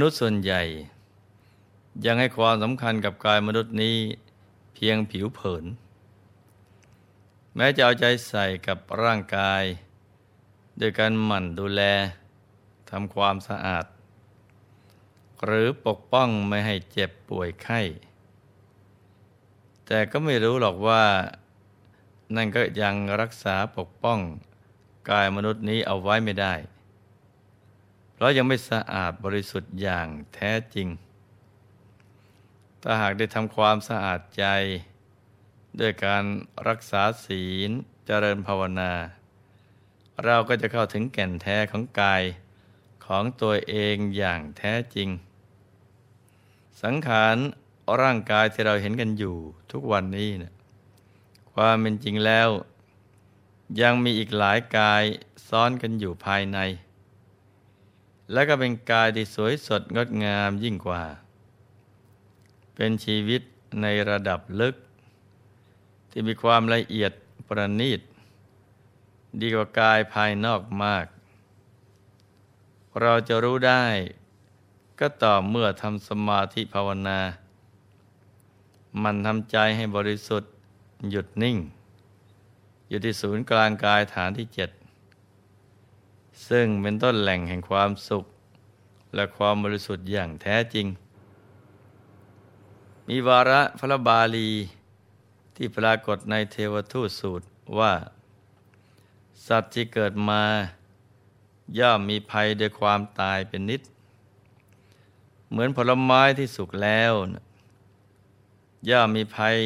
นุษย์ส่วนใหญ่ ยังให้ความสำคัญกับกายมนุษย์นี้เพียงผิวเผิน แม้จะเอาใจใส่กับร่างกาย โดยการหมั่นดูแลทำความสะอาด หรือปกป้องไม่ให้เจ็บป่วยไข้ แต่ก็ไม่รู้หรอกว่านั่นก็ยังรักษาปกป้องกายมนุษย์นี้เอาไว้ไม่ได้ เพราะยังไม่สะอาดบริสุทธิ์อย่างแท้จริง ถ้าหากได้ทำความสะอาดใจ ด้วยการรักษาศีลเจริญภาวนา เราก็จะเข้าถึงแก่นแท้ของกายของตัวเองอย่างแท้จริง สังขารร่างกายที่เราเห็นกันอยู่ทุกวันนี้นะความเป็นจริงแล้ว ยังมีอีกหลายกายซ้อนกันอยู่ภายใน และก็เป็นกายที่สวยสดงดงามยิ่งกว่า เป็นชีวิตในระดับลึก ที่มีความละเอียดประณีต ดีกว่ากายภายนอกมาก เราจะรู้ได้ก็ต่อเมื่อทำสมาธิภาวนา มันทำใจให้บริสุทธิ์หยุดนิ่ง อยู่ที่ศูนย์กลางกายฐานที่เจ็ด ซึ่งเป็นต้นแหล่งแห่งความสุข และความบริสุทธิ์อย่างแท้จริง มีวาระพระบาลีที่ปรากฏในเทวทูตสูตรว่า สัตว์ที่เกิดมา ย่อมมีภัยด้วยความตายเป็นนิด เหมือนผลไม้ที่สุกแล้วย่อมมีภัย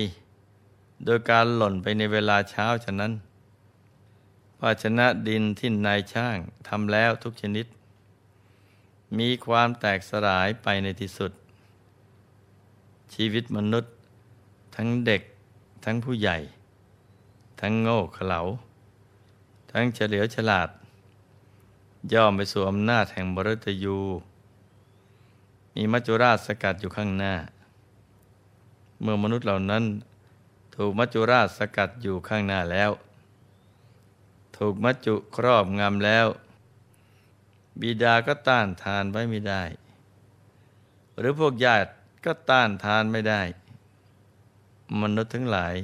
โดยการหล่นไปในเวลาเช้าฉะนั้น ภาชนะดินที่นายช่างทำแล้วทุกชนิด มีความแตกสลายไปในที่สุด ชีวิตมนุษย์ ทั้งเด็ก ทั้งผู้ใหญ่ ทั้งโง่เขลา ทั้งเฉลียวฉลาด ย่อมไปสู่อำนาจแห่งบรตยู มีมัจจุราชสกัดอยู่ข้างหน้า เมื่อมนุษย์เหล่านั้น ถูกมัจจุราชสกัดอยู่ข้างหน้าแล้ว ถูกมัจจุครอบงำแล้ว บิดาก็ต้านทานไว้ไม่ได้ หรือพวกญาติก็ต้านทานไม่ได้ มนุษย์ทั้งหลาย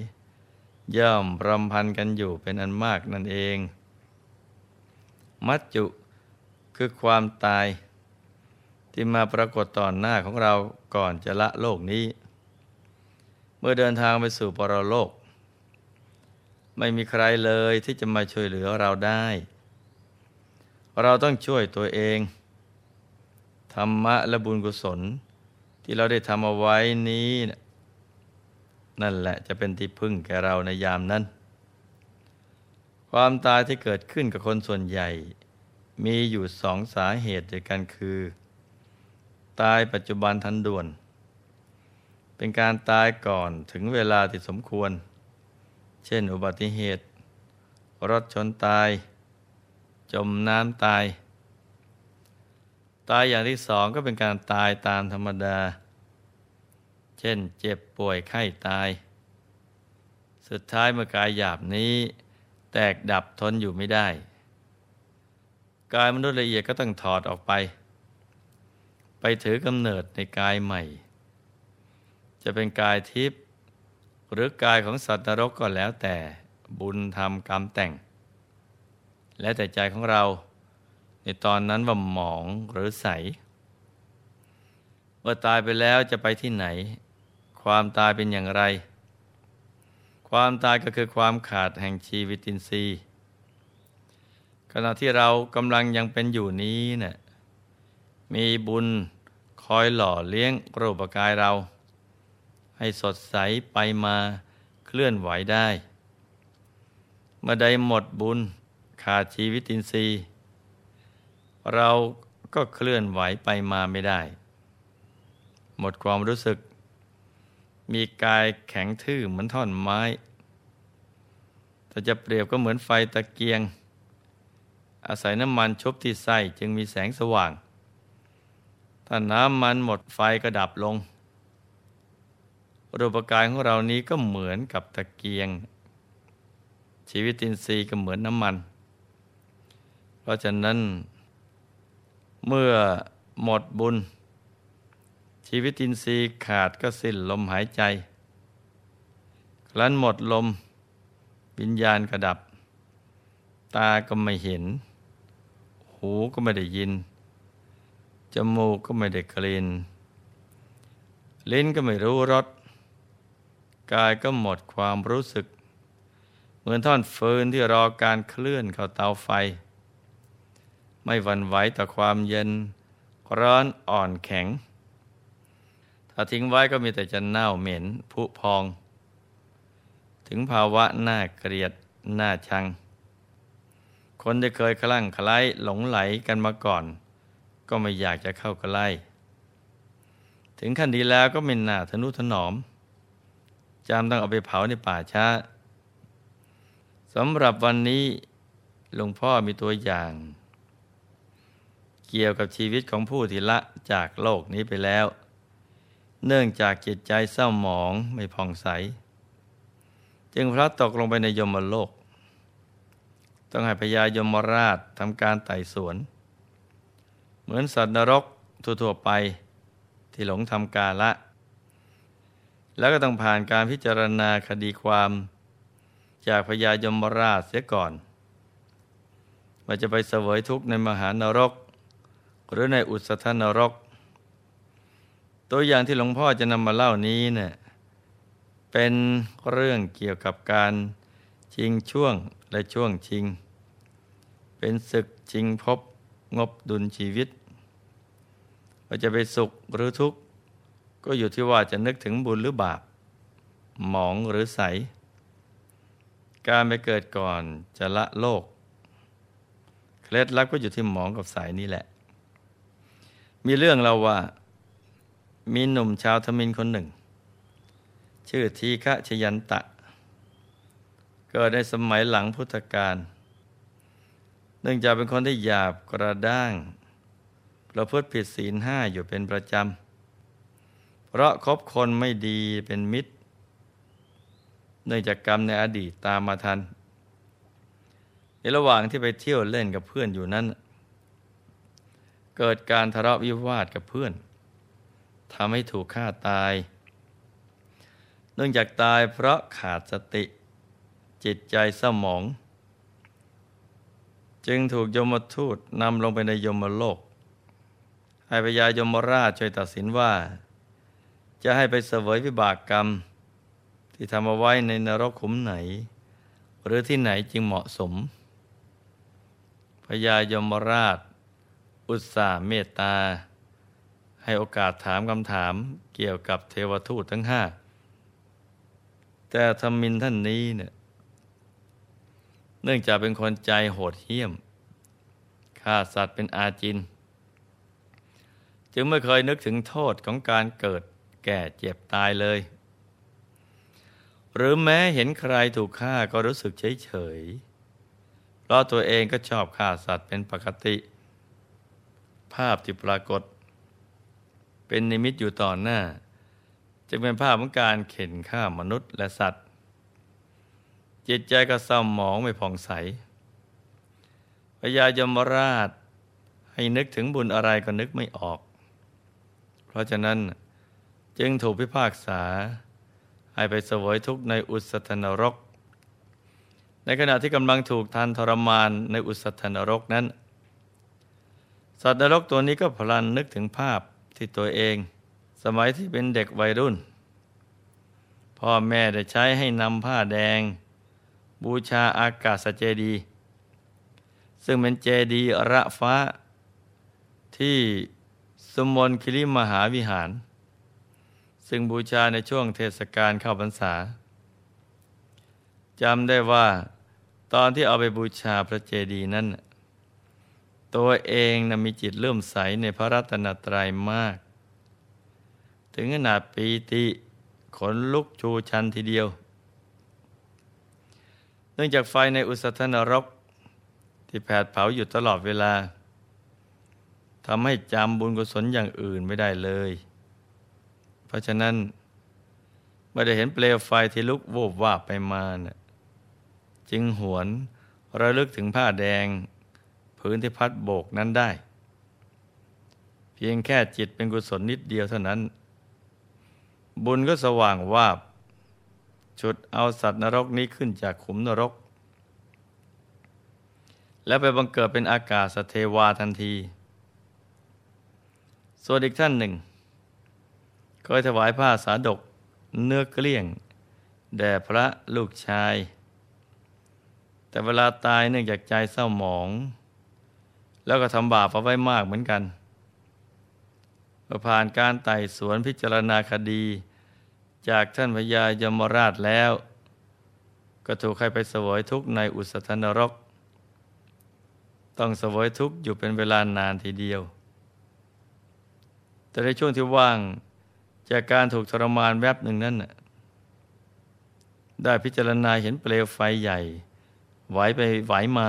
ย่อมรำพันกันอยู่เป็นอันมากนั่นเอง มัจจุคือความตาย ที่มาปรากฏต่อหน้าของเราก่อนจะละโลกนี้ เมื่อเดินทางไปสู่ปรโลก ไม่มีใครเลยที่จะมาช่วยเหลือเราได้ เราต้องช่วยตัวเอง ธรรมะและบุญกุศล ที่เราได้ทำเอาไว้นี้ นั่นแหละจะเป็นที่พึ่งแก่เราในยามนั้น ความตายที่เกิดขึ้นกับคนส่วนใหญ่ มีอยู่สองสาเหตุด้วยกันคือ ตายปัจจุบันทันด่วน เป็นการตายก่อนถึงเวลาที่สมควร เช่นอุบัติเหตุ รถชนตาย จมน้ำตาย ตายอย่างที่สองก็เป็นการตายตามธรรมดา เช่นเจ็บป่วยไข้ตาย สุดท้ายเมื่อกายหยาบนี้ แตกดับทนอยู่ไม่ได้ กายมนุษย์ละเอียดก็ต้องถอดออกไป ไปถือกำเนิดในกายใหม่ จะเป็นกายทิพย์ หรือกายของสัตว์นรกก็แล้วแต่บุญทำกรรมแต่ง และแต่ใจของเราในตอนนั้นว่าหมองหรือใสเมื่อตายไปแล้วจะไปที่ไหน ความตายเป็นอย่างไร ความตายก็คือความขาดแห่งชีวิตินทรีย์ขณะที่เรากำลังยังเป็นอยู่นี้เนะี่ยมีบุญคอยหล่อเลี้ยงรูปกายเรา ให้สดใสไปมาเคลื่อนไหวได้ เมื่อใดหมดบุญขาดชีวิตินทรีย์ เราก็เคลื่อนไหวไปมาไม่ได้ หมดความรู้สึก มีกายแข็งทื่อเหมือนท่อนไม้ แต่จะเปรียบก็เหมือนไฟตะเกียง อาศัยน้ำมันชุบที่ไส้จึงมีแสงสว่าง ถ้าน้ำมันหมดไฟก็ดับลง รูปกายของเรานี้ก็เหมือนกับตะเกียง ชีวิตินทรีย์ก็เหมือนน้ำมัน เพราะฉะนั้น เมื่อหมดบุญ ชีวิตินทรีย์ขาดก็สิ้นลมหายใจ ครั้นหมดลม วิญญาณกระดับ ตาก็ไม่เห็น หูก็ไม่ได้ยิน จมูกก็ไม่ได้กลิ่นลิ้นก็ไม่รู้รส กายก็หมดความรู้สึก เหมือนท่อนฟืนที่รอการเคลื่อนเข้าเตาไฟ ไม่หวั่นไหวต่อความเย็น ร้อนอ่อนแข็ง ถ้าทิ้งไว้ก็มีแต่จะเน่าเหม็นผุพอง ถึงภาวะน่าเกลียดน่าชัง คนที่เคยคลั่งคล้ายหลงไหลกันมาก่อน ก็ไม่อยากจะเข้าใกล้ถึงขั้นดีแล้วก็ไม่น่าทนุถนอม จำต้องเอาไปเผาในป่าช้าสำหรับวันนี้หลวงพ่อมีตัวอย่าง เกี่ยวกับชีวิตของผู้ที่ละจากโลกนี้ไปแล้ว เนื่องจากจิตใจเศร้าหมองไม่ผ่องใส จึงพระตกลงไปในยมโลก ต้องให้พญายมราชทำการไต่สวน เหมือนสัตว์นรกทั่วๆไปที่หลงทำกาละ แล้วก็ต้องผ่านการพิจารณาคดีความจากพญายมราชเสียก่อนว่าจะไปเสวยทุกข์ในมหานรก หรือในอุสธนรก ตัวอย่างที่หลวงพ่อจะนำมาเล่านี้เนะี่ยเป็นเรื่องเกี่ยวกับการชิงช่วงและช่วงชิง เป็นศึกชิงพบงบดุลชีวิตว่าจะไปสุขหรือทุกข์ ก็อยู่ที่ว่าจะนึกถึงบุญหรือบาป หมองหรือใส การไปเกิดก่อนจะละโลก เคล็ดลับก็อยู่ที่หมองกับใสนี่แหละ มีเรื่องเราว่า มีหนุ่มชาวทมินคนหนึ่ง ชื่อทีฆะชยันตะ เกิดในสมัยหลังพุทธกาลเนื่องจากเป็นคนที่หยาบกระด้างประพฤติผิดศีลห้าอยู่เป็นประจำ เพราะคบคนไม่ดีเป็นมิตร เนื่องจากกรรมในอดีตตามมาทัน ในระหว่างที่ไปเที่ยวเล่นกับเพื่อนอยู่นั้น เกิดการทะเลาะวิวาทกับเพื่อนทำให้ถูกฆ่าตาย เนื่องจากตายเพราะขาดสติ จิตใจสมอง จึงถูกยมทูตนำลงไปในยมโลก ให้พญายมราชช่วยตัดสินว่า จะให้ไปเสวยวิบากกรรม ที่ทำเอาไว้ในนรกขุมไหน หรือที่ไหนจึงเหมาะสม พญายมราช อุตส่าห์เมตตา ให้โอกาสถามคำถามเกี่ยวกับเทวทูตทั้งห้าแต่ธรรมินท่านนี้เนี่ยเนื่องจากเป็นคนใจโหดเหี้ยมฆ่าสัตว์เป็นอาจิน จึงไม่เคยนึกถึงโทษของการเกิด แก่เจ็บตายเลย หรือแม้เห็นใครถูกฆ่าก็รู้สึกเฉยเฉยเพราะตัวเองก็ชอบฆ่าสัตว์เป็นปกติ ภาพที่ปรากฏ เป็นนิมิตอยู่ต่อหน้า จะเป็นภาพของการเข็นฆ่ามนุษย์และสัตว์ จิตใจก็เศร้าหมองไม่ผ่องใสพญายมราชให้นึกถึงบุญอะไรก็นึกไม่ออก เพราะฉะนั้น จึงถูกพิพากษา ให้ไปสวยทุกข์ในอุสธนรก ในขณะที่กำลังถูกทานทรมานในอุสธนรกนั้น สัตว์นรกตัวนี้ก็พลันนึกถึงภาพที่ตัวเอง สมัยที่เป็นเด็กวัยรุ่น พ่อแม่ได้ใช้ให้นำผ้าแดง บูชาอากาศเจดี ซึ่งเป็นเจดีระฟ้าที่สมนคิริมหาวิหาร ซึ่งบูชาในช่วงเทศกาลเข้าพรรษาจำได้ว่า ตอนที่เอาไปบูชาพระเจดีย์นั้น ตัวเองนะมีจิตเลื่อมใสในพระรัตนตรัยมาก ถึงขนาดปีติขนลุกชูชันทีเดียว เนื่องจากไฟในอุสธนรก ที่แผดเผาอยู่ตลอดเวลาทำให้จำบุญกุศลอย่างอื่นไม่ได้เลย ราะฉะนั้นเมื่อได้เห็นเปลวไฟที่ลุกโวบวาบไปมานะจึงหวนระลึกถึงผ้าแดงพื้นที่พัดโบกนั้นได้ เพียงแค่จิตเป็นกุศลนิดเดียวเท่านั้น บุญก็สว่างวาบชุดเอาสัตว์นรกนี้ขึ้นจากขุมนรก แล้วไปบังเกิดเป็นอากาศสเทวาทันที ส่วนอีกท่านหนึ่ง เคยถวายผ้าสาดกเนื้อเกลี้ยง แด่พระลูกชาย แต่เวลาตายเนื่องจากใจเศร้าหมอง แล้วก็ทำบาปเอาไว้มากเหมือนกันเมื่อผ่านการไต่สวนพิจารณาคดี จากท่านพญายมราชแล้ว ก็ถูกใครไปสวยทุกข์ในอุสธนรก ต้องสวยทุกข์อยู่เป็นเวลานานทีเดียว แต่ในช่วงที่ว่าง จากการถูกทรมานแวบหนึ่งนั้นได้พิจารณาเห็นเปลวไฟใหญ่ ไหวไปไหวมา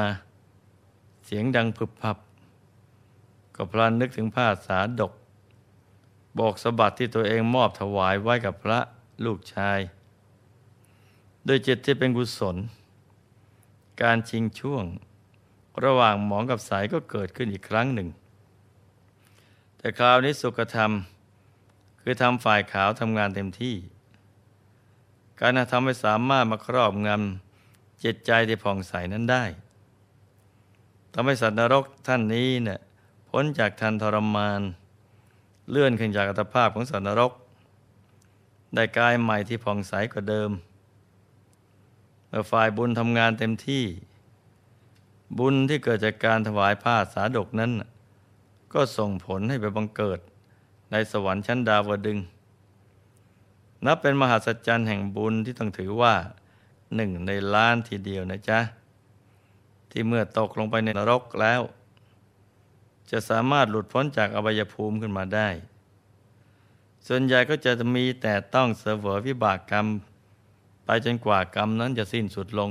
เสียงดังผึบพับ ก็พลันนึกถึงผ้าสาดก บอกสบัติที่ตัวเองมอบถวายไว้กับพระลูกชาย โดยจิตที่เป็นกุศล การชิงช่วง ระหว่างหมองกับสายก็เกิดขึ้นอีกครั้งหนึ่ง แต่คราวนี้สุขธรรม คือทำฝ่ายขาวทำงานเต็มที่ การทำให้สามารถมาครอบงำจิตใจที่ผ่องใสนั้นได้ทำให้สัตว์นรกท่านนี้เนี่ยพ้นจากทันทรมาน เลื่อนขึ้นจากอัตภาพของสัตว์นรก ได้กายใหม่ที่ผ่องใสกว่าเดิมเมื่อฝ่ายบุญทำงานเต็มที่ บุญที่เกิดจากการถวายผ้าสาดกนั้น ก็ส่งผลให้ไปบังเกิด ในสวรรค์ชั้นดาวดึง นับเป็นมหาสัจจรรย์แห่งบุญที่ต้องถือว่าหนึ่งในล้านทีเดียวนะจ๊ะ ที่เมื่อตกลงไปในนรกแล้ว จะสามารถหลุดพ้นจากอบายภูมิขึ้นมาได้ ส่วนใหญ่ก็จะมีแต่ต้องเสวยวิบากกรรม ไปจนกว่ากรรมนั้นจะสิ้นสุดลง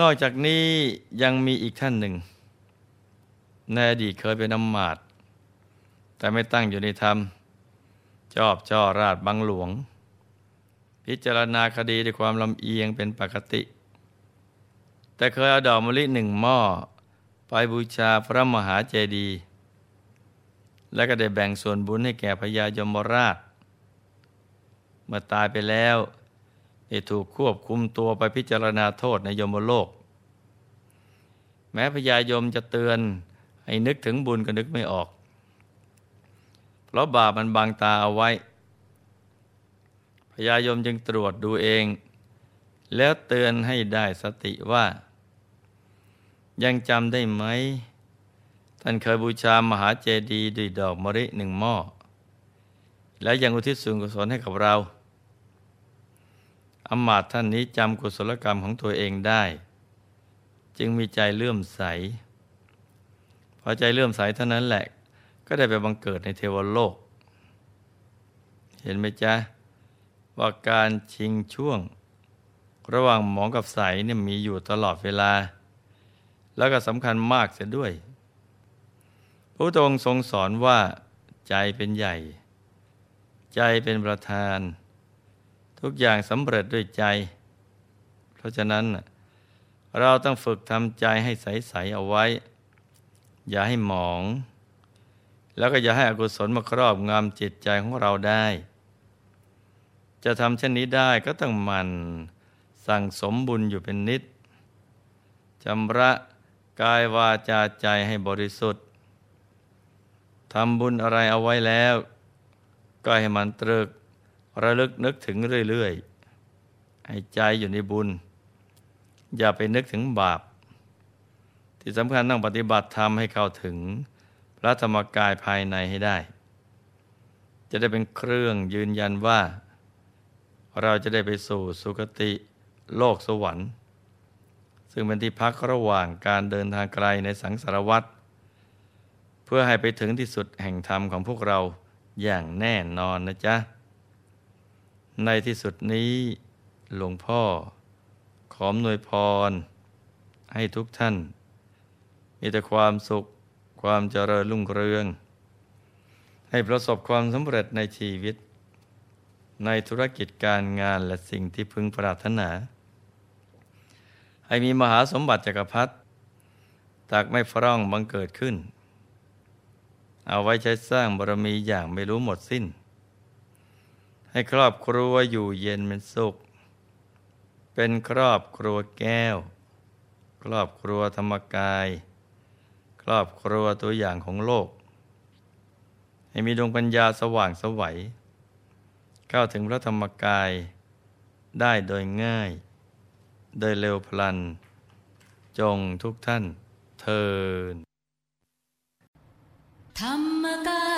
นอกจากนี้ยังมีอีกท่านหนึ่งในอดีตเคยเป็นอำมาตย แต่ไม่ตั้งอยู่ในธรรม ชอบจ่อราดบังหลวง พิจารณาคดีด้วยความลำเอียงเป็นปกติ แต่เคยเอาดอกมะลิหนึ่งหม้อ ไปบูชาพระมหาเจดีย์และก็ได้แบ่งส่วนบุญให้แก่พญายมราช เมื่อตายไปแล้วได้ถูกควบคุมตัวไปพิจารณาโทษในยมโลก แม้พญายมจะเตือนให้นึกถึงบุญก็นึกไม่ออก เพราะบาปมันบังตาเอาไว้ พญายมจึงตรวจดูเอง แล้วเตือนให้ได้สติว่า ยังจำได้ไหม ท่านเคยบูชามหาเจดีย์ด้วยดอกมะริหนึ่งหม้อ แล้วยังอุทิศส่วนกุศลให้กับเราอมาตท่านนี้จำกุศลกรรมของตัวเองได้ จึงมีใจเลื่อมใส พอใจเลื่อมใสเท่านั้นแหละ ก็ได้ไปบังเกิดในเทวโลก เห็นไหมจ๊ะ ว่าการชิงช่วง ระหว่างหมองกับใสเนี่ยมีอยู่ตลอดเวลา แล้วก็สำคัญมากเสียด้วย พระองค์ทรงสอนว่าใจเป็นใหญ่ ใจเป็นประธาน ทุกอย่างสำเร็จด้วยใจ เพราะฉะนั้นเราต้องฝึกทำใจให้ใส ๆ เอาไว้ อย่าให้หมอง แล้วก็อย่าให้อกุศลมาครอบงำจิตใจของเราได้ จะทำเช่นนี้ได้ก็ต้องมันสั่งสมบุญอยู่เป็นนิดจำระกายวาจาใจให้บริสุทธิ์ทำบุญอะไรเอาไว้แล้ว ก็ให้มันตรึกระลึกนึกถึงเรื่อยๆ ให้ใจอยู่ในบุญ อย่าไปนึกถึงบาป ที่สำคัญต้องปฏิบัติธรรมให้เข้าถึง พระธรรมกายภายในให้ได้ จะได้เป็นเครื่องยืนยันว่า เราจะได้ไปสู่สุคติโลกสวรรค์ ซึ่งเป็นที่พักระหว่างการเดินทางไกลในสังสารวัฏเพื่อให้ไปถึงที่สุดแห่งธรรมของพวกเราอย่างแน่นอนนะจ๊ะ ในที่สุดนี้หลวงพ่อ ขอมนวยพร ให้ทุกท่าน มีแต่ความสุข ความเจริญรุ่งเรือง ให้ประสบความสำเร็จในชีวิต ในธุรกิจการงานและสิ่งที่พึงปรารถนา ให้มีมหาสมบัติจักรพรรดิตากไม่ฟร่องบังเกิดขึ้น เอาไว้ใช้สร้างบารมีอย่างไม่รู้หมดสิ้น ให้ครอบครัวอยู่เย็นเป็นสุข เป็นครอบครัวแก้ว ครอบครัวธรรมกาย รอบครัวตัวอย่างของโลก ให้มีดวงปัญญาสว่างสวัยเข้าถึงพระธรรมกายได้โดยง่าย โดยเร็วพลัน จงทุกท่านเทินธรรมกาย